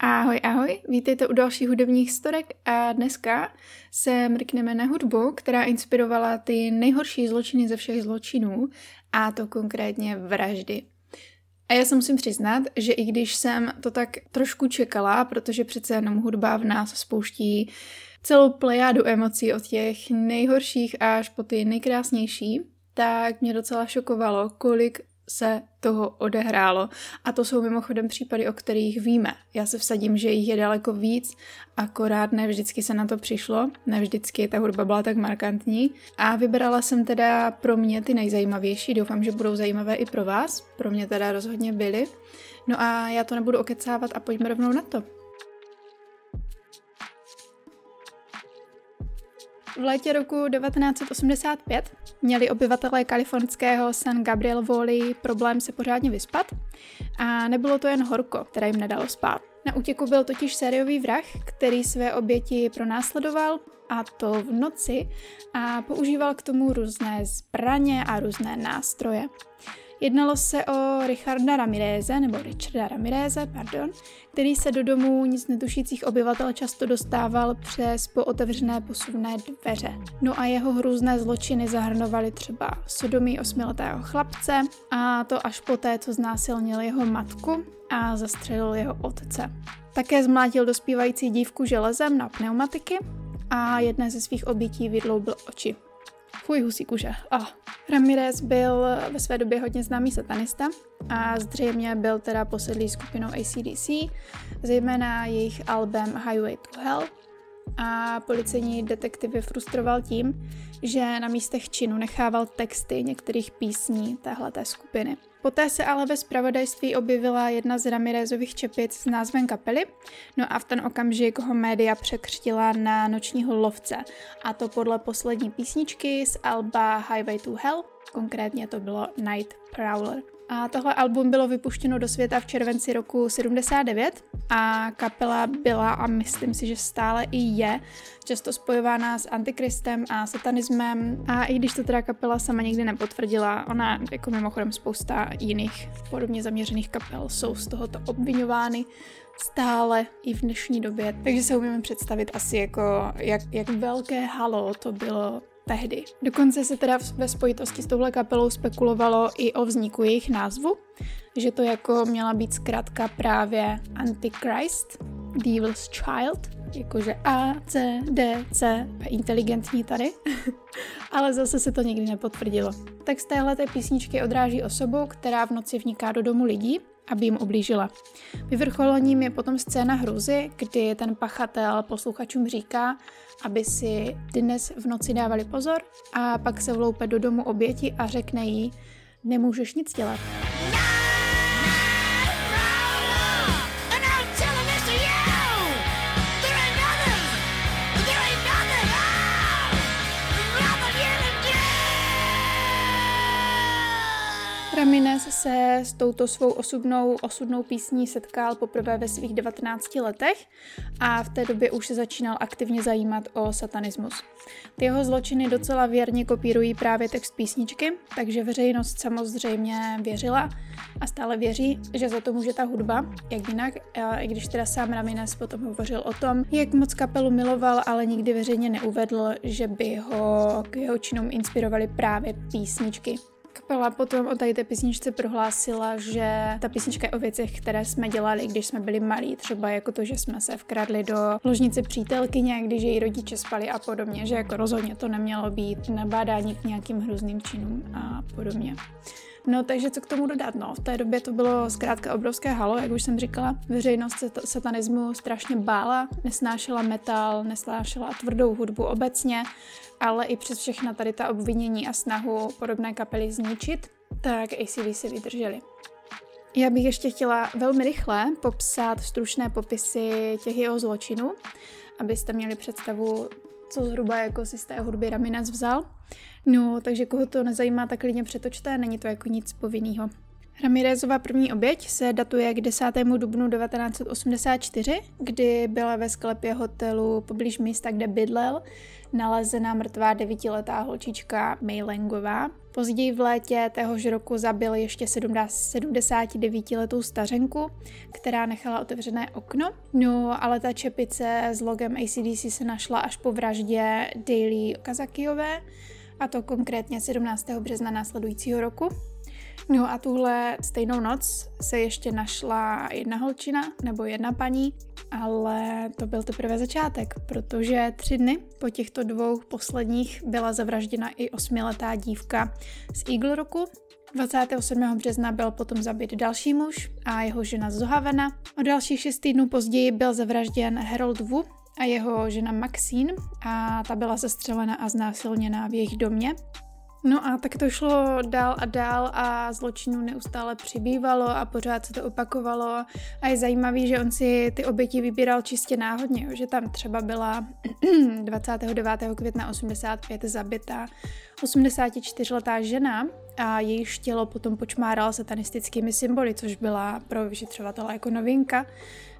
Ahoj, ahoj, vítejte u dalších hudebních storek a dneska se mrkneme na hudbu, která inspirovala ty nejhorší zločiny ze všech zločinů, a to konkrétně vraždy. A já se musím přiznat, že i když jsem to tak trošku čekala, protože přece jenom hudba v nás spouští celou plejádu emocí od těch nejhorších až po ty nejkrásnější, tak mě docela šokovalo, kolik se toho odehrálo. A to jsou mimochodem případy, o kterých víme. Já se vsadím, že jich je daleko víc, akorát ne vždycky se na to přišlo, ne vždycky ta hudba byla tak markantní. A vybrala jsem teda pro mě ty nejzajímavější, doufám, že budou zajímavé i pro vás. Pro mě teda rozhodně byly. No a já to nebudu okecávat a pojďme rovnou na to. V létě roku 1985 měli obyvatelé kalifornského San Gabriel Valley problém se pořádně vyspat a nebylo to jen horko, které jim nedalo spát. Na útěku byl totiž sériový vrah, který své oběti pronásledoval a to v noci a používal k tomu různé zbraně a různé nástroje. Jednalo se o Richarda Ramireze, nebo Richarda Ramireze, pardon, který se do domů nic netušících obyvatel často dostával přes pootevřené posuvné dveře. No a jeho hrůzné zločiny zahrnovaly třeba sodomí osmiletého chlapce a to až poté, co znásilnil jeho matku a zastřelil jeho otce. Také zmlátil dospívající dívku železem na pneumatiky a jedné ze svých obětí vydloubil oči. Fuj, husí kůže. Oh. Ramirez byl ve své době hodně známý satanista a zřejmě byl teda posedlý skupinou ACDC, zejména jejich album Highway to Hell. A policejní detektivy frustroval tím, že na místech činu nechával texty některých písní téhleté skupiny. Poté se ale ve spravodajství objevila jedna z Ramirezových čepic s názvem kapely, no a v ten okamžik ho média překřtila na nočního lovce, a to podle poslední písničky z Alba Highway to Hell, konkrétně to bylo Night Prowler. A tohle album bylo vypuštěno do světa v červenci roku 79 a kapela byla a myslím si, že stále i je často spojována s antikristem a satanismem a i když to teda kapela sama nikdy nepotvrdila, ona jako mimochodem spousta jiných podobně zaměřených kapel jsou z tohoto obvinovány stále i v dnešní době. Takže se umíme představit asi jako, jak, jak velké halo to bylo tehdy. Dokonce se teda ve spojitosti s touhle kapelou spekulovalo i o vzniku jejich názvu, že to jako měla být zkrátka právě Antichrist, Devil's Child, jakože A, C, D, C inteligentní tady, ale zase se to nikdy nepotvrdilo. Text téhle písničky odráží osobu, která v noci vniká do domu lidí aby jim ublížila. Vyvrcholením je potom scéna hruzy, kdy ten pachatel posluchačům říká, aby si dnes v noci dávali pozor a pak se vloupe do domu oběti a řekne jí, nemůžeš nic dělat. Ramines se s touto svou osudnou, osudnou písní setkal poprvé ve svých 19 letech a v té době už se začínal aktivně zajímat o satanismus. Ty jeho zločiny docela věrně kopírují právě text písničky, takže veřejnost samozřejmě věřila a stále věří, že za to může ta hudba, jak jinak, i když teda sám Ramines potom hovořil o tom, jak moc kapelu miloval, ale nikdy veřejně neuvedl, že by ho k jeho činům inspirovaly právě písničky. Kapela potom o tady té písničce prohlásila, že ta písnička je o věcech, které jsme dělali, když jsme byli malí, třeba jako to, že jsme se vkradli do ložnice přítelkyně, když její rodiče spali a podobně, že jako rozhodně to nemělo být nabádání k nějakým hruzným činům a podobně. No, takže co k tomu dodat? No, v té době to bylo zkrátka obrovské halo, jak už jsem říkala. Veřejnost se satanismu strašně bála, nesnášela metal, nesnášela tvrdou hudbu obecně, ale i přes všechna tady ta obvinění a snahu podobné kapely zničit, tak ACDC vydrželi. Já bych ještě chtěla velmi rychle popsat stručné popisy těch jeho zločinů, abyste měli představu, co zhruba jako si z té hudby Raminez vzal. No, takže koho to nezajímá, tak klidně přetočte, není to jako nic povinného. Ramirezova první oběť se datuje k 10. dubnu 1984, kdy byla ve sklepě hotelu poblíž místa, kde bydlel, nalezena mrtvá devítiletá holčička May Langová. Později v létě téhož roku zabil ještě 79-letou stařenku, která nechala otevřené okno. No, ale ta čepice s logem ACDC se našla až po vraždě Daily Kazakiové, a to konkrétně 17. března následujícího roku. No a tuhle stejnou noc se ještě našla jedna holčina nebo jedna paní, ale to byl teprve začátek, protože tři dny po těchto dvou posledních byla zavražděna i osmiletá dívka z Eagle Rocku, 27. března byl potom zabit další muž a jeho žena Zohavena. O dalších šest týdnů později byl zavražděn Harold Wu a jeho žena Maxine a ta byla zastřelena a znásilněna v jejich domě. No a tak to šlo dál a dál a zločinů neustále přibývalo a pořád se to opakovalo a je zajímavý, že on si ty oběti vybíral čistě náhodně, že tam třeba byla 29. května 85 zabita 84-letá žena a její tělo potom počmáral satanistickými symboly, což byla pro vyšetřovatele jako novinka.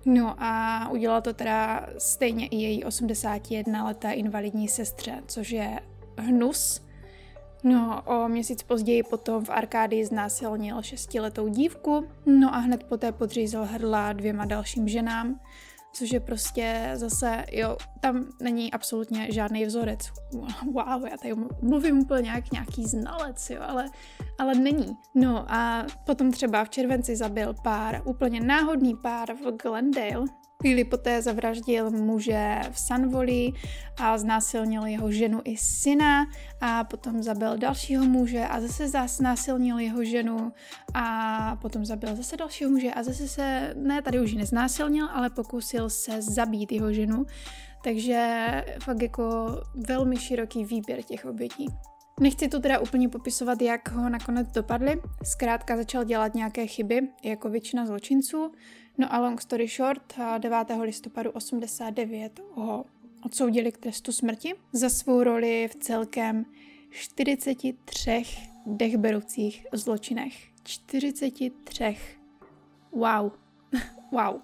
No a udělala to teda stejně i její 81 leté invalidní sestře, což je hnus, No, o měsíc později potom v Arkádii znásilnil šestiletou dívku, no a hned poté podřízel hrdla dvěma dalším ženám, což je prostě zase, jo, tam není absolutně žádný vzorec. Wow, já tady mluvím úplně jak nějaký znalec, jo, ale, ale není. No a potom třeba v červenci zabil pár, úplně náhodný pár v Glendale, Chvíli poté zavraždil muže v Sanvoli a znásilnil jeho ženu i syna a potom zabil dalšího muže a zase znásilnil jeho ženu a potom zabil zase dalšího muže a zase se, ne, tady už neznásilnil, ale pokusil se zabít jeho ženu. Takže fakt jako velmi široký výběr těch obětí. Nechci tu teda úplně popisovat, jak ho nakonec dopadli. Zkrátka začal dělat nějaké chyby, jako většina zločinců. No a long story short, 9. listopadu 89 ho odsoudili k trestu smrti za svou roli v celkem 43 dechberoucích zločinech. 43. Wow. wow.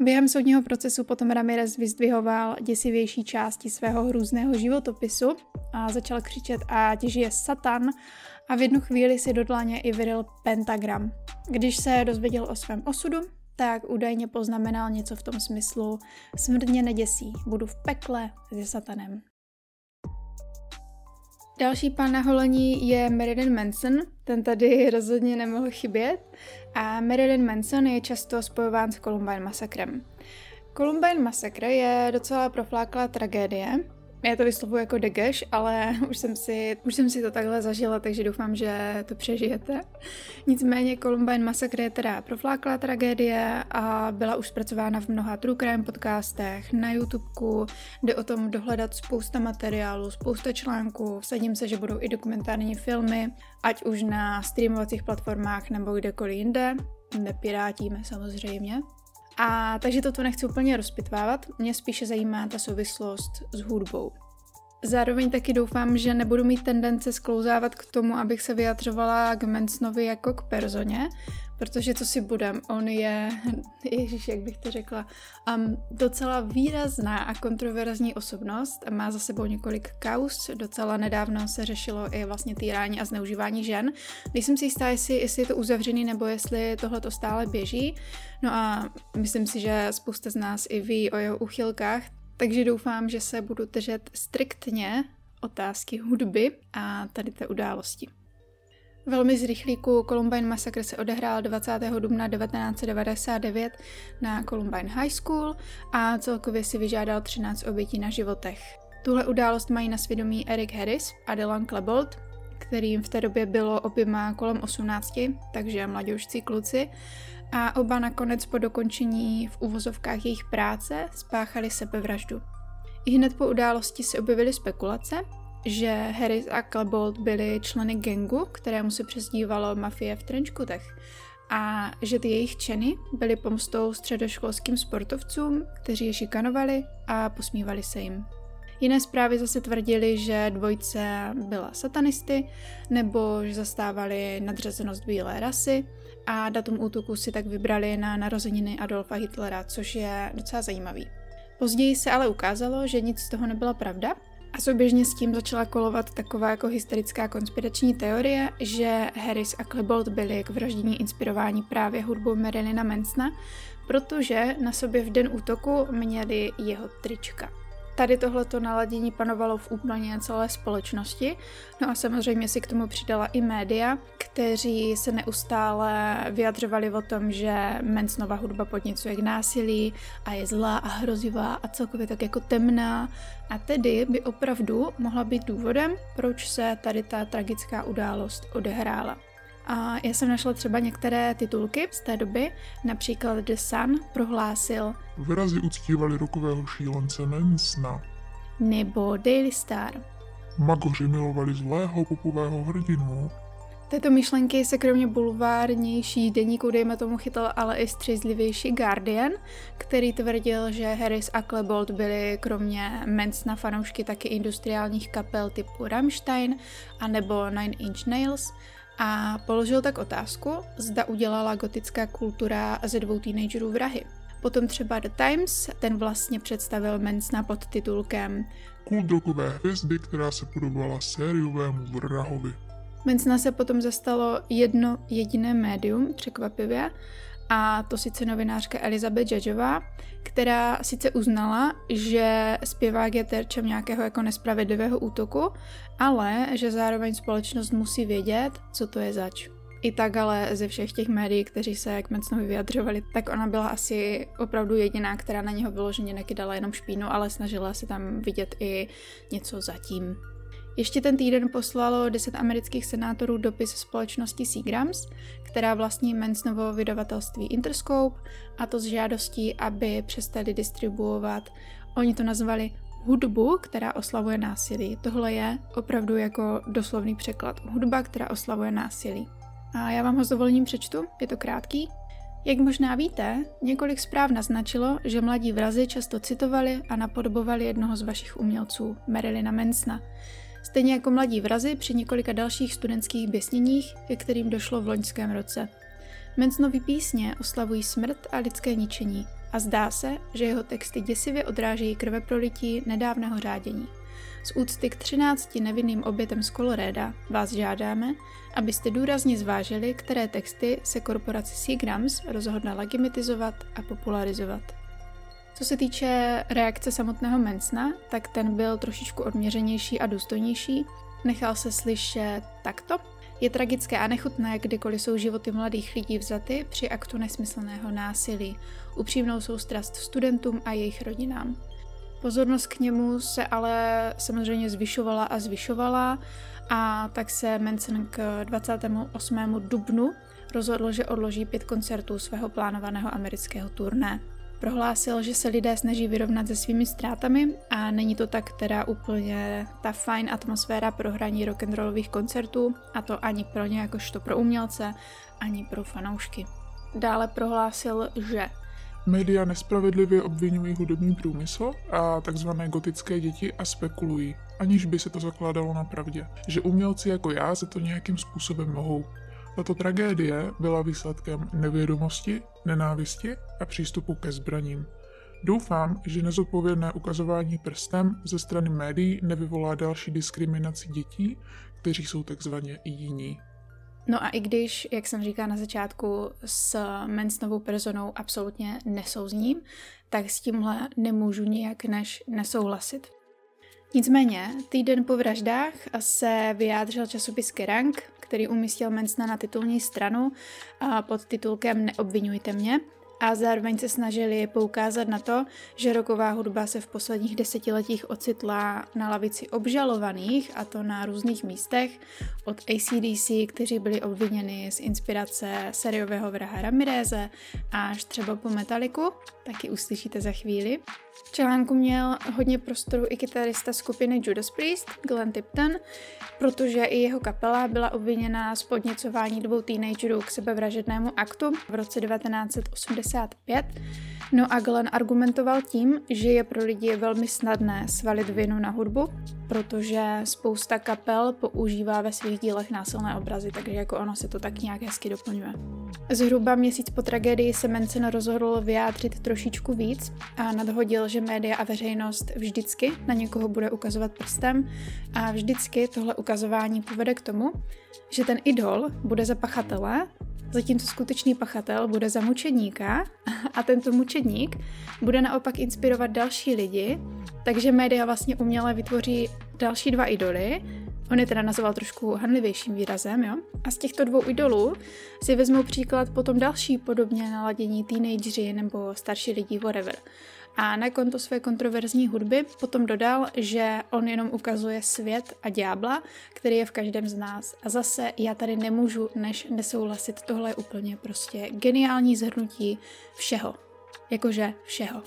Během soudního procesu potom Ramirez vyzdvihoval děsivější části svého hrůzného životopisu a začal křičet a je satan a v jednu chvíli si do dlaně i vyril pentagram. Když se dozvěděl o svém osudu, tak údajně poznamenal něco v tom smyslu smrt mě neděsí, budu v pekle se satanem. Další pán na holení je Marilyn Manson, ten tady rozhodně nemohl chybět a Marilyn Manson je často spojován s Columbine masakrem. Columbine masakr je docela profláklá tragédie, já to vyslovuji jako degeš, ale už jsem, si, už jsem si to takhle zažila, takže doufám, že to přežijete. Nicméně Columbine Massacre je teda profláklá tragédie a byla už zpracována v mnoha true crime podcastech, na YouTubeku, jde o tom dohledat spousta materiálu, spousta článků, vsadím se, že budou i dokumentární filmy, ať už na streamovacích platformách nebo kdekoliv jinde, nepirátíme samozřejmě. A takže toto nechci úplně rozpitvávat, mě spíše zajímá ta souvislost s hudbou. Zároveň taky doufám, že nebudu mít tendence sklouzávat k tomu, abych se vyjadřovala k Mansonovi jako k personě, protože co si budem, on je, ježíš, jak bych to řekla, um, docela výrazná a kontroverzní osobnost, má za sebou několik kaus, docela nedávno se řešilo i vlastně týrání a zneužívání žen. Nejsem si jistá, jestli, jestli je to uzavřený nebo jestli tohle to stále běží, no a myslím si, že spousta z nás i ví o jeho uchylkách, takže doufám, že se budu držet striktně otázky hudby a tady té události. Velmi z rychlíku Columbine Massacre se odehrál 20. dubna 1999 na Columbine High School a celkově si vyžádal 13 obětí na životech. Tuhle událost mají na svědomí Eric Harris a Dylan Klebold, kterým v té době bylo oběma kolem 18, takže mladoušcí kluci, a oba nakonec po dokončení v uvozovkách jejich práce spáchali sebevraždu. I hned po události se objevily spekulace, že Harris a Klebold byli členy gengu, kterému se přezdívalo Mafie v Trenčkutech a že ty jejich čeny byly pomstou středoškolským sportovcům, kteří je šikanovali a posmívali se jim. Jiné zprávy zase tvrdily, že dvojce byla satanisty nebo že zastávali nadřazenost bílé rasy a datum útoku si tak vybrali na narozeniny Adolfa Hitlera, což je docela zajímavý. Později se ale ukázalo, že nic z toho nebyla pravda a souběžně s tím začala kolovat taková jako historická konspirační teorie, že Harris a Klebold byli k vraždění inspirováni právě hudbou Marilyna Mansona, protože na sobě v den útoku měli jeho trička tady tohleto naladění panovalo v úplně celé společnosti. No a samozřejmě si k tomu přidala i média, kteří se neustále vyjadřovali o tom, že Mansonova hudba podnicuje k násilí a je zlá a hrozivá a celkově tak jako temná. A tedy by opravdu mohla být důvodem, proč se tady ta tragická událost odehrála. A já jsem našla třeba některé titulky z té doby, například The Sun prohlásil Vyrazy uctívali rokového šílence Mansona. Nebo Daily Star. Magoři milovali zlého popového hrdinu. Této myšlenky se kromě bulvárnější deníku, dejme tomu, chytal ale i střízlivější Guardian, který tvrdil, že Harris a Klebold byli kromě Mansona fanoušky taky industriálních kapel typu Rammstein a nebo Nine Inch Nails a položil tak otázku, zda udělala gotická kultura ze dvou teenagerů vrahy. Potom třeba The Times, ten vlastně představil Mansona pod titulkem Kult rokové hvězdy, která se podobala sériovému vrahovi. Mansona se potom zastalo jedno jediné médium, překvapivě, a to sice novinářka Elizabeth Judgeová, která sice uznala, že zpěvák je terčem nějakého jako nespravedlivého útoku, ale že zároveň společnost musí vědět, co to je zač. I tak ale ze všech těch médií, kteří se k Mansonovi vyjadřovali, tak ona byla asi opravdu jediná, která na něho vyloženě nekydala jenom špínu, ale snažila se tam vidět i něco zatím. Ještě ten týden poslalo 10 amerických senátorů dopis společnosti Seagrams, která vlastní Mansonovo vydavatelství Interscope, a to s žádostí, aby přestali distribuovat, oni to nazvali hudbu, která oslavuje násilí. Tohle je opravdu jako doslovný překlad. Hudba, která oslavuje násilí. A já vám ho s dovolením přečtu, je to krátký. Jak možná víte, několik zpráv naznačilo, že mladí vrazi často citovali a napodobovali jednoho z vašich umělců, Marilyna Mansona. Stejně jako mladí vrazi při několika dalších studentských běsněních, ke kterým došlo v loňském roce. Mansonovy písně oslavují smrt a lidské ničení a zdá se, že jeho texty děsivě odrážejí krveprolití nedávného řádění. Z úcty k 13 nevinným obětem z Koloréda vás žádáme, abyste důrazně zvážili, které texty se korporace Seagrams rozhodla legitimizovat a popularizovat. Co se týče reakce samotného Mansona, tak ten byl trošičku odměřenější a důstojnější. Nechal se slyšet takto. Je tragické a nechutné, kdykoliv jsou životy mladých lidí vzaty při aktu nesmyslného násilí. Upřímnou soustrast studentům a jejich rodinám. Pozornost k němu se ale samozřejmě zvyšovala a zvyšovala a tak se Manson k 28. dubnu rozhodl, že odloží pět koncertů svého plánovaného amerického turné. Prohlásil, že se lidé snaží vyrovnat se svými ztrátami a není to tak teda úplně ta fajn atmosféra pro hraní rock'n'rollových koncertů a to ani pro ně jakožto pro umělce, ani pro fanoušky. Dále prohlásil, že Média nespravedlivě obvinují hudební průmysl a takzvané gotické děti a spekulují, aniž by se to zakládalo na pravdě, že umělci jako já se to nějakým způsobem mohou. Tato tragédie byla výsledkem nevědomosti, nenávisti a přístupu ke zbraním. Doufám, že nezodpovědné ukazování prstem ze strany médií nevyvolá další diskriminaci dětí, kteří jsou takzvaně jiní. No a i když, jak jsem říkala na začátku, s Mansonovou personou absolutně nesouzním, tak s tímhle nemůžu nijak než nesouhlasit. Nicméně, týden po vraždách se vyjádřil časopis Kerrang, který umístil Mansona na titulní stranu pod titulkem Neobvinujte mě, a zároveň se snažili poukázat na to, že roková hudba se v posledních desetiletích ocitla na lavici obžalovaných, a to na různých místech, od ACDC, kteří byli obviněni z inspirace seriového vraha Ramireze, až třeba po Metaliku, taky uslyšíte za chvíli. V článku měl hodně prostoru i kytarista skupiny Judas Priest, Glenn Tipton, protože i jeho kapela byla obviněna z podněcování dvou teenagerů k sebevražednému aktu v roce 1980 85. No a Glenn argumentoval tím, že je pro lidi velmi snadné svalit vinu na hudbu, protože spousta kapel používá ve svých dílech násilné obrazy, takže jako ono se to tak nějak hezky doplňuje. Zhruba měsíc po tragédii se Manson rozhodl vyjádřit trošičku víc a nadhodil, že média a veřejnost vždycky na někoho bude ukazovat prstem a vždycky tohle ukazování povede k tomu, že ten idol bude za pachatele zatímco skutečný pachatel bude za mučedníka a tento mučedník bude naopak inspirovat další lidi, takže média vlastně uměle vytvoří další dva idoly, On je teda nazval trošku hanlivějším výrazem, jo? A z těchto dvou idolů si vezmou příklad potom další podobně naladění teenageři nebo starší lidi, whatever. A na konto své kontroverzní hudby potom dodal, že on jenom ukazuje svět a ďábla, který je v každém z nás. A zase já tady nemůžu než nesouhlasit, tohle je úplně prostě geniální zhrnutí všeho. Jakože všeho.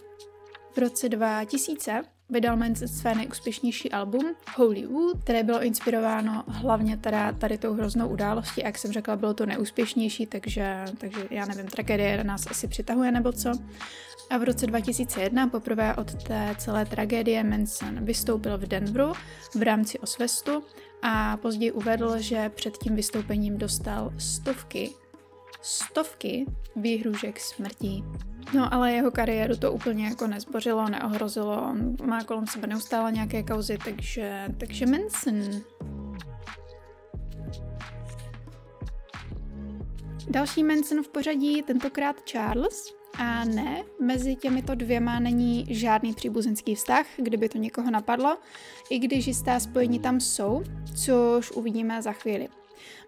V roce 2000 vydal Manson své nejúspěšnější album Holy Wood, které bylo inspirováno hlavně teda tady tou hroznou událostí. Jak jsem řekla, bylo to neúspěšnější, takže, takže já nevím, tragédie nás asi přitahuje nebo co. A v roce 2001 poprvé od té celé tragédie Manson vystoupil v Denveru v rámci osvestu a později uvedl, že před tím vystoupením dostal stovky, stovky výhružek smrtí. No ale jeho kariéru to úplně jako nezbořilo, neohrozilo, on má kolem sebe neustále nějaké kauzy, takže, takže Manson. Další Manson v pořadí, tentokrát Charles, a ne, mezi těmito dvěma není žádný příbuzenský vztah, kdyby to někoho napadlo, i když jistá spojení tam jsou, což uvidíme za chvíli.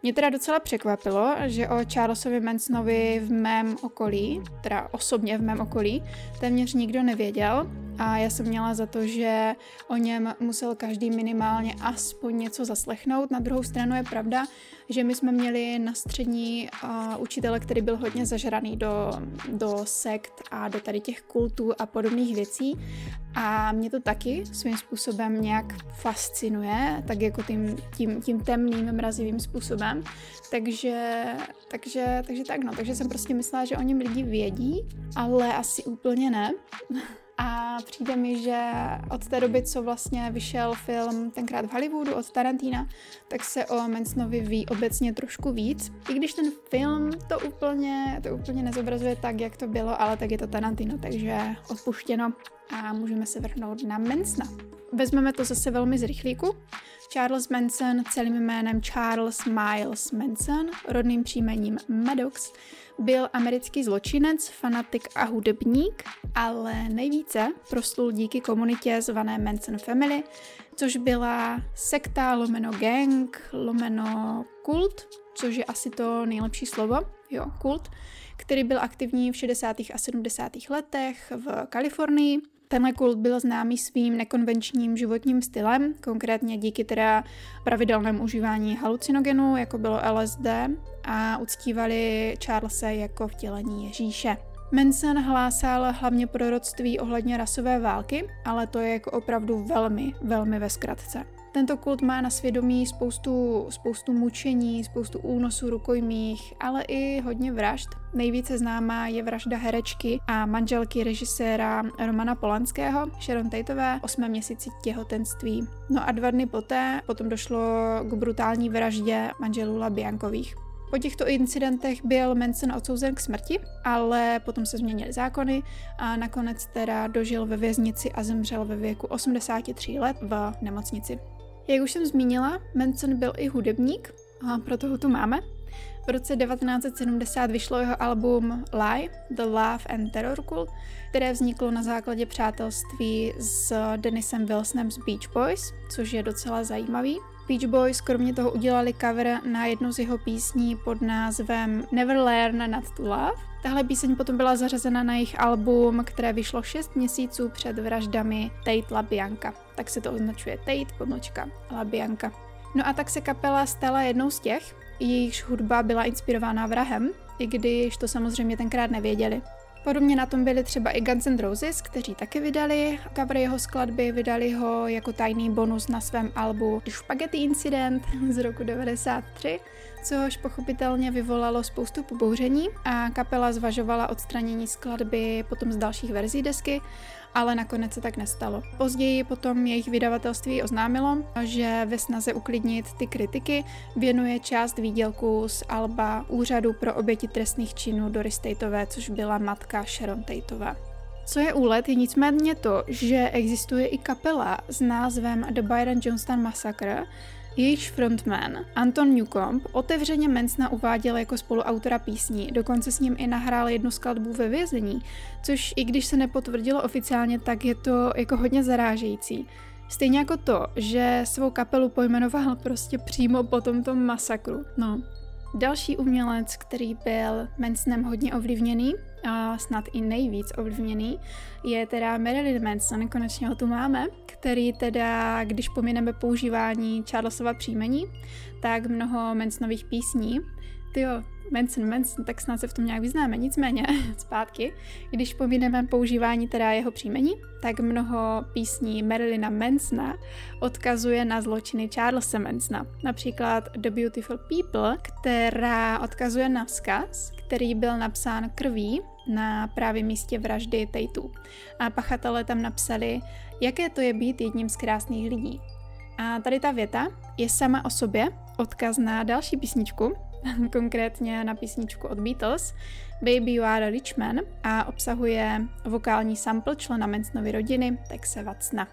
Mě teda docela překvapilo, že o Charlesovi Mansonovi v mém okolí, teda osobně v mém okolí, téměř nikdo nevěděl a já jsem měla za to, že o něm musel každý minimálně aspoň něco zaslechnout. Na druhou stranu je pravda, že my jsme měli na střední uh, učitele, který byl hodně zažraný do, do sekt a do tady těch kultů a podobných věcí a mě to taky svým způsobem nějak fascinuje, tak jako tím, tím, tím temným, mrazivým způsobem. Takže, takže, takže tak no, takže jsem prostě myslela, že o něm lidi vědí, ale asi úplně ne. A přijde mi, že od té doby, co vlastně vyšel film tenkrát v Hollywoodu od Tarantina, tak se o Mansonovi ví obecně trošku víc. I když ten film to úplně, to úplně nezobrazuje tak, jak to bylo, ale tak je to Tarantino, takže odpuštěno a můžeme se vrhnout na Mansona. Vezmeme to zase velmi z rychlíku. Charles Manson, celým jménem Charles Miles Manson, rodným příjmením Maddox, byl americký zločinec, fanatik a hudebník, ale nejvíce proslul díky komunitě zvané Manson Family, což byla sekta lomeno gang, lomeno kult, což je asi to nejlepší slovo, jo, kult, který byl aktivní v 60. a 70. letech v Kalifornii Tenhle kult byl známý svým nekonvenčním životním stylem, konkrétně díky teda pravidelnému užívání halucinogenů, jako bylo LSD, a uctívali Charlesa jako vtělení Ježíše. Manson hlásal hlavně proroctví ohledně rasové války, ale to je jako opravdu velmi, velmi ve zkratce. Tento kult má na svědomí spoustu, spoustu mučení, spoustu únosů rukojmích, ale i hodně vražd. Nejvíce známá je vražda herečky a manželky režiséra Romana Polanského, Sharon Tateové, osmé měsíci těhotenství. No a dva dny poté potom došlo k brutální vraždě manželů Labiankových. Po těchto incidentech byl Manson odsouzen k smrti, ale potom se změnily zákony a nakonec teda dožil ve věznici a zemřel ve věku 83 let v nemocnici. Jak už jsem zmínila, Manson byl i hudebník, a proto ho tu máme. V roce 1970 vyšlo jeho album Lie, The Love and Terror Cult, které vzniklo na základě přátelství s Denisem Wilsonem z Beach Boys, což je docela zajímavý. Beach Boys kromě toho udělali cover na jednu z jeho písní pod názvem Never Learn Not to Love. Tahle píseň potom byla zařazena na jejich album, které vyšlo 6 měsíců před vraždami Tate LaBianca. Tak se to označuje Tate, pomlčka LaBianca. No a tak se kapela stala jednou z těch, jejichž hudba byla inspirována vrahem, i když to samozřejmě tenkrát nevěděli. Podobně na tom byli třeba i Guns N' Roses, kteří taky vydali cover jeho skladby, vydali ho jako tajný bonus na svém albu Spaghetti Incident z roku 93, což pochopitelně vyvolalo spoustu pobouření a kapela zvažovala odstranění skladby potom z dalších verzí desky, ale nakonec se tak nestalo. Později potom jejich vydavatelství oznámilo, že ve snaze uklidnit ty kritiky věnuje část výdělku z Alba Úřadu pro oběti trestných činů Doris Tateové, což byla matka Sharon Tateové. Co je úlet, je nicméně to, že existuje i kapela s názvem The Byron Johnston Massacre, Jejíž frontman Anton Newcomb otevřeně Mansona uváděl jako spoluautora písní, dokonce s ním i nahrál jednu skladbu ve vězení, což i když se nepotvrdilo oficiálně, tak je to jako hodně zarážející. Stejně jako to, že svou kapelu pojmenoval prostě přímo po tomto masakru. No. Další umělec, který byl Mansonem hodně ovlivněný, a snad i nejvíc ovlivněný, je teda Marilyn Manson, konečně ho tu máme, který teda, když pomineme používání Charlesova příjmení, tak mnoho Mansonových písní, tyjo, Manson, Manson, tak snad se v tom nějak vyznáme. Nicméně, zpátky, když pomineme používání teda jeho příjmení, tak mnoho písní Marilyna Mansona odkazuje na zločiny Charlesa Mansona. Například The Beautiful People, která odkazuje na vzkaz, který byl napsán krví na právě místě vraždy Tateů. A pachatelé tam napsali, jaké to je být jedním z krásných lidí. A tady ta věta je sama o sobě odkaz na další písničku, konkrétně na písničku od Beatles, Baby You Are a Rich Man a obsahuje vokální sample člena Mansonovy rodiny Texe Watsona.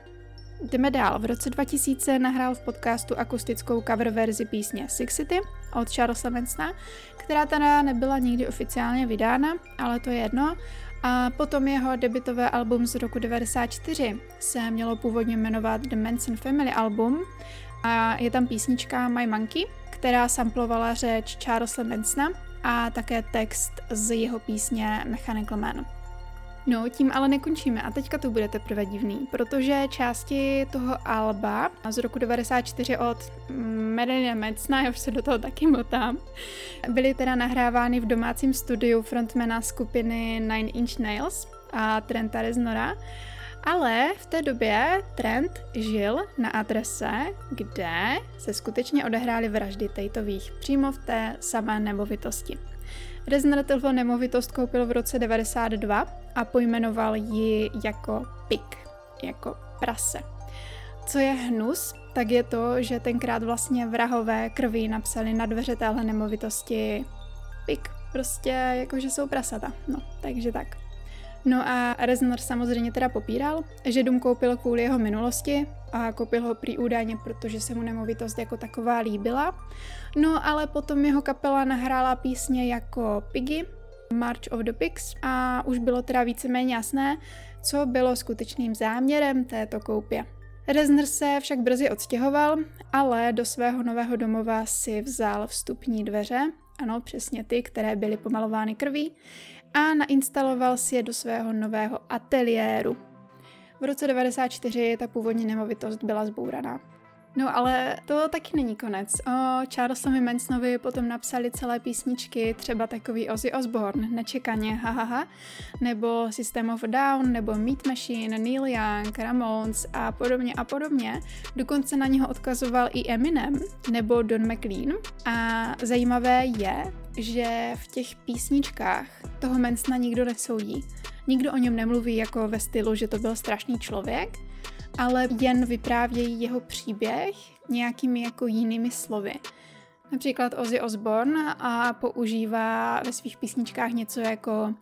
Jdeme dál. V roce 2000 nahrál v podcastu akustickou cover verzi písně Six City od Charlesa Mansona, která teda nebyla nikdy oficiálně vydána, ale to je jedno. A potom jeho debitové album z roku 94 se mělo původně jmenovat The Manson Family Album a je tam písnička My Monkey, která samplovala řeč Charlesa Mansona a také text z jeho písně Mechanical Man. No, tím ale nekončíme a teďka to bude teprve divný, protože části toho Alba z roku 94 od Marilyn Mansona, já už se do toho taky motám, byly teda nahrávány v domácím studiu frontmana skupiny Nine Inch Nails a Trenta Reznora, ale v té době Trent žil na adrese, kde se skutečně odehrály vraždy Tateových, přímo v té samé nemovitosti. Reznor tuto nemovitost koupil v roce 92 a pojmenoval ji jako pik, jako prase. Co je hnus, tak je to, že tenkrát vlastně vrahové krví napsali na dveře téhle nemovitosti pik. Prostě jako, že jsou prasata. No, takže tak. No a Reznor samozřejmě teda popíral, že dům koupil kvůli jeho minulosti a koupil ho prý údajně, protože se mu nemovitost jako taková líbila. No ale potom jeho kapela nahrála písně jako Piggy, March of the Pigs a už bylo teda víceméně jasné, co bylo skutečným záměrem této koupě. Reznor se však brzy odstěhoval, ale do svého nového domova si vzal vstupní dveře, ano, přesně ty, které byly pomalovány krví, a nainstaloval si je do svého nového ateliéru. V roce 94 ta původní nemovitost byla zbouraná. No ale to taky není konec. O Charlesovi Mansonovi potom napsali celé písničky, třeba takový Ozzy Osbourne, nečekaně, hahaha, nebo System of Down, nebo Meat Machine, Neil Young, Ramones a podobně a podobně. Dokonce na něho odkazoval i Eminem, nebo Don McLean. A zajímavé je, že v těch písničkách toho Mansona nikdo nesoudí. Nikdo o něm nemluví jako ve stylu, že to byl strašný člověk, ale jen vyprávějí jeho příběh nějakými jako jinými slovy. Například Ozzy Osbourne a používá ve svých písničkách něco jako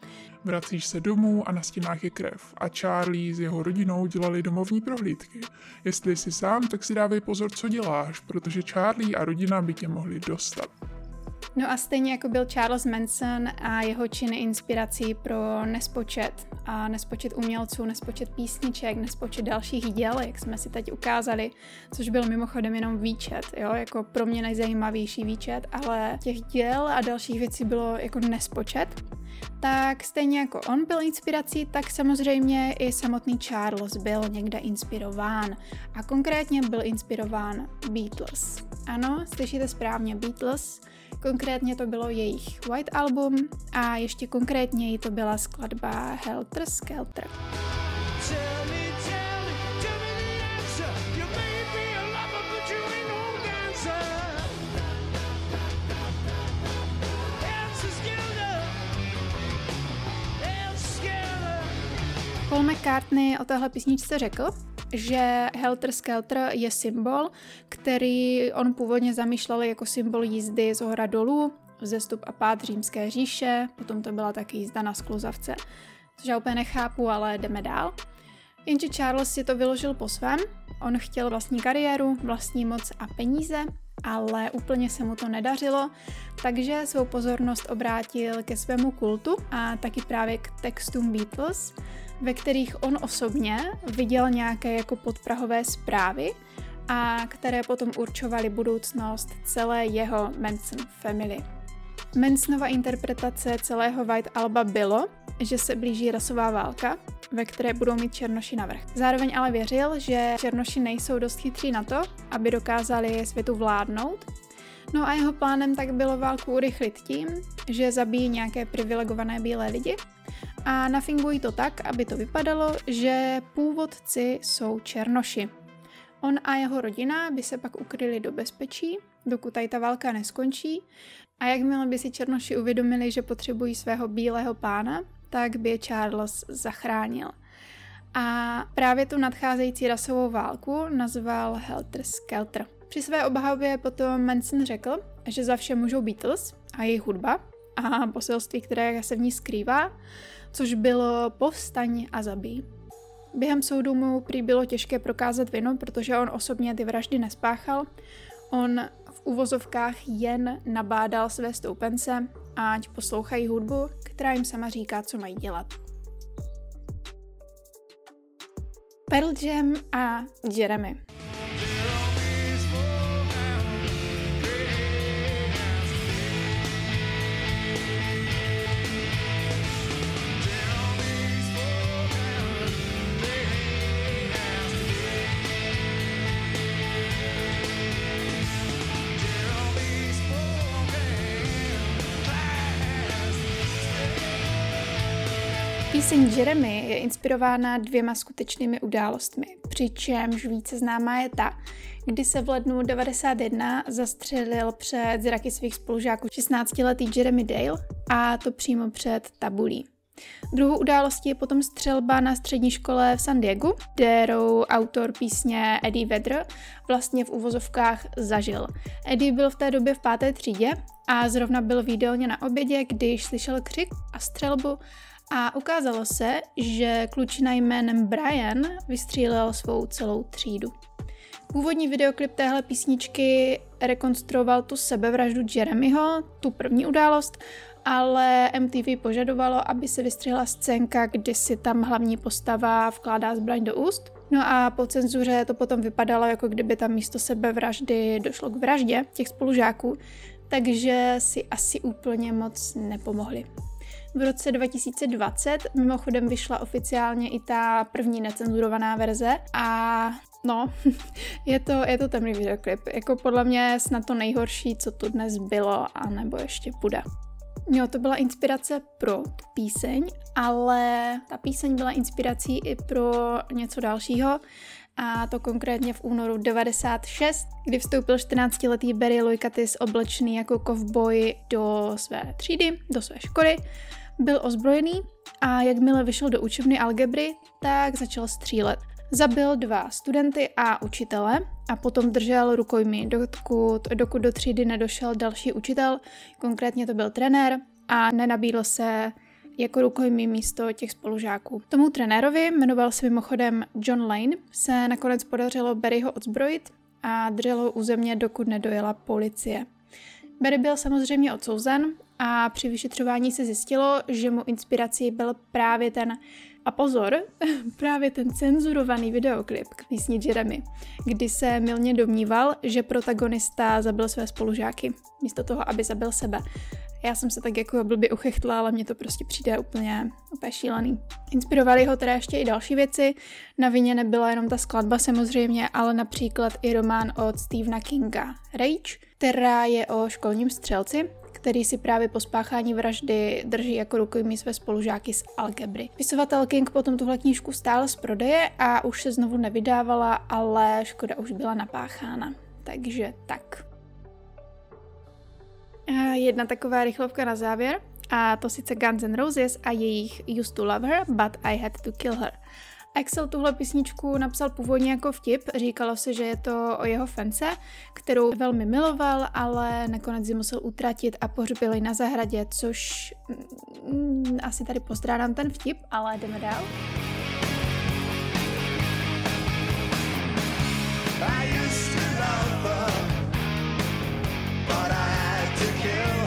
Vracíš se domů a na stěnách je krev a Charlie s jeho rodinou dělali domovní prohlídky. Jestli jsi sám, tak si dávej pozor, co děláš, protože Charlie a rodina by tě mohli dostat. No a stejně jako byl Charles Manson a jeho činy inspirací pro nespočet a nespočet umělců, nespočet písniček, nespočet dalších děl, jak jsme si teď ukázali, což byl mimochodem jenom výčet, jo, jako pro mě nejzajímavější výčet, ale těch děl a dalších věcí bylo jako nespočet. Tak stejně jako on byl inspirací, tak samozřejmě i samotný Charles byl někde inspirován. A konkrétně byl inspirován Beatles. Ano, slyšíte správně Beatles, Konkrétně to bylo jejich White Album a ještě konkrétněji to byla skladba Helter Skelter. Paul McCartney o téhle písničce řekl, že Helter Skelter je symbol, který on původně zamýšlel jako symbol jízdy z hora dolů, vzestup a pád římské říše, potom to byla taky jízda na skluzavce, což já úplně nechápu, ale jdeme dál. Jenže Charles si to vyložil po svém, on chtěl vlastní kariéru, vlastní moc a peníze, ale úplně se mu to nedařilo, takže svou pozornost obrátil ke svému kultu a taky právě k textům Beatles, ve kterých on osobně viděl nějaké jako podprahové zprávy a které potom určovaly budoucnost celé jeho Manson family. Mansonova interpretace celého White Alba bylo, že se blíží rasová válka, ve které budou mít černoši navrh. Zároveň ale věřil, že černoši nejsou dost chytří na to, aby dokázali světu vládnout. No a jeho plánem tak bylo válku urychlit tím, že zabijí nějaké privilegované bílé lidi a nafingují to tak, aby to vypadalo, že původci jsou černoši. On a jeho rodina by se pak ukryli do bezpečí, dokud tady ta válka neskončí a jakmile by si černoši uvědomili, že potřebují svého bílého pána, tak by je Charles zachránil. A právě tu nadcházející rasovou válku nazval Helter Skelter. Při své obhajobě potom Manson řekl, že za vše můžou Beatles a jejich hudba a poselství, které se v ní skrývá, což bylo povstaň a zabij. Během soudu mu prý bylo těžké prokázat vinu, protože on osobně ty vraždy nespáchal. On v uvozovkách jen nabádal své stoupence, ať poslouchají hudbu, která jim sama říká, co mají dělat. Pearl Jam a Jeremy. Píseň Jeremy je inspirována dvěma skutečnými událostmi, přičemž více známá je ta, kdy se v lednu 91 zastřelil před zraky svých spolužáků 16-letý Jeremy Dale a to přímo před tabulí. Druhou událostí je potom střelba na střední škole v San Diego, kterou autor písně Eddie Vedder vlastně v uvozovkách zažil. Eddie byl v té době v páté třídě a zrovna byl v jídelně na obědě, když slyšel křik a střelbu a ukázalo se, že klučina jménem Brian vystřílel svou celou třídu. Původní videoklip téhle písničky rekonstruoval tu sebevraždu Jeremyho, tu první událost, ale MTV požadovalo, aby se vystřihla scénka, kdy si tam hlavní postava vkládá zbraň do úst. No a po cenzuře to potom vypadalo, jako kdyby tam místo sebevraždy došlo k vraždě těch spolužáků, takže si asi úplně moc nepomohli. V roce 2020 mimochodem vyšla oficiálně i ta první necenzurovaná verze a no, je to, je to temný videoklip. Jako podle mě snad to nejhorší, co tu dnes bylo, a nebo ještě bude. Jo, to byla inspirace pro tu píseň, ale ta píseň byla inspirací i pro něco dalšího, a to konkrétně v únoru 96, kdy vstoupil 14-letý Barry Loikatis oblečený jako kovboj do své třídy, do své školy byl ozbrojený a jakmile vyšel do učebny algebry, tak začal střílet. Zabil dva studenty a učitele a potom držel rukojmi, dokud, dokud do třídy nedošel další učitel, konkrétně to byl trenér a nenabídl se jako rukojmí místo těch spolužáků. Tomu trenérovi, jmenoval se mimochodem John Lane, se nakonec podařilo Barryho odzbrojit a držel ho u země, dokud nedojela policie. Barry byl samozřejmě odsouzen a při vyšetřování se zjistilo, že mu inspirací byl právě ten, a pozor, právě ten cenzurovaný videoklip k písni Jeremy, kdy se milně domníval, že protagonista zabil své spolužáky, místo toho, aby zabil sebe. Já jsem se tak jako blbě uchechtla, ale mně to prostě přijde úplně, úplně šílený. Inspirovali ho teda ještě i další věci. Na vině nebyla jenom ta skladba samozřejmě, ale například i román od Stephena Kinga Rage, která je o školním střelci, který si právě po spáchání vraždy drží jako rukojmí své spolužáky z algebry. Pisovatel King potom tuhle knížku stál z prodeje a už se znovu nevydávala, ale škoda už byla napáchána. Takže tak. Jedna taková rychlovka na závěr. A to sice Guns N' Roses a jejich Used to Love Her, But I Had to Kill Her. Axel tuhle písničku napsal původně jako vtip, říkalo se, že je to o jeho fence, kterou velmi miloval, ale nakonec ji musel utratit a pohřbili na zahradě, což mm, asi tady postrádám ten vtip, ale jdeme dál. I used to love her, but I had to kill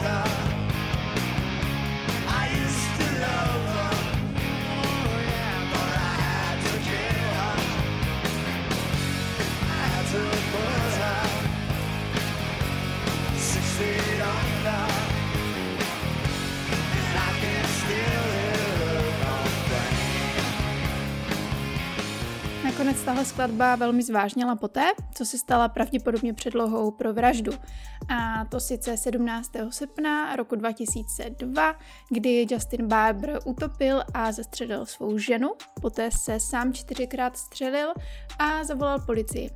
Skladba velmi zvážněla poté, co se stala pravděpodobně předlohou pro vraždu. A to sice 17. srpna roku 2002, kdy Justin Bieber utopil a zastřelil svou ženu, poté se sám čtyřikrát střelil a zavolal policii.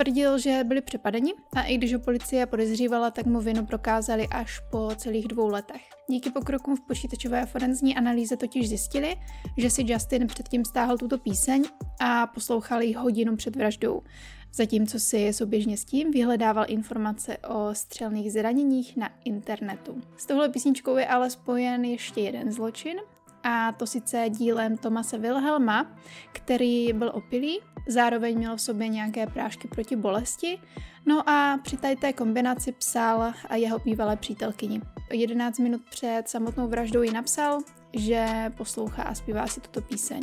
Tvrdil, že byli přepadeni a i když ho policie podezřívala, tak mu vinu prokázali až po celých dvou letech. Díky pokrokům v počítačové forenzní analýze totiž zjistili, že si Justin předtím stáhl tuto píseň a poslouchal ji hodinu před vraždou, zatímco si souběžně s tím vyhledával informace o střelných zraněních na internetu. S tohle písničkou je ale spojen ještě jeden zločin, a to sice dílem Tomase Wilhelma, který byl opilý, zároveň měl v sobě nějaké prášky proti bolesti, no a při té kombinaci psal a jeho bývalé přítelkyni. 11 minut před samotnou vraždou ji napsal, že poslouchá a zpívá si tuto píseň.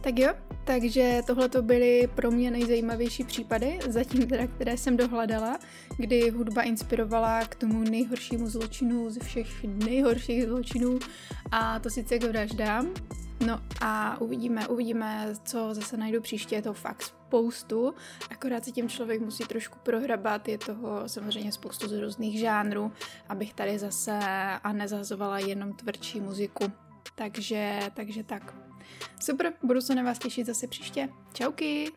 Tak jo, takže tohle to byly pro mě nejzajímavější případy, zatím teda, které jsem dohledala, kdy hudba inspirovala k tomu nejhoršímu zločinu ze všech nejhorších zločinů a to sice k vraždám. No a uvidíme, uvidíme, co zase najdu příště, je to fakt spoustu, akorát se tím člověk musí trošku prohrabat, je toho samozřejmě spoustu z různých žánrů, abych tady zase a nezahazovala jenom tvrdší muziku. Takže, takže tak. Super, budu se na vás těšit zase příště. Čauky!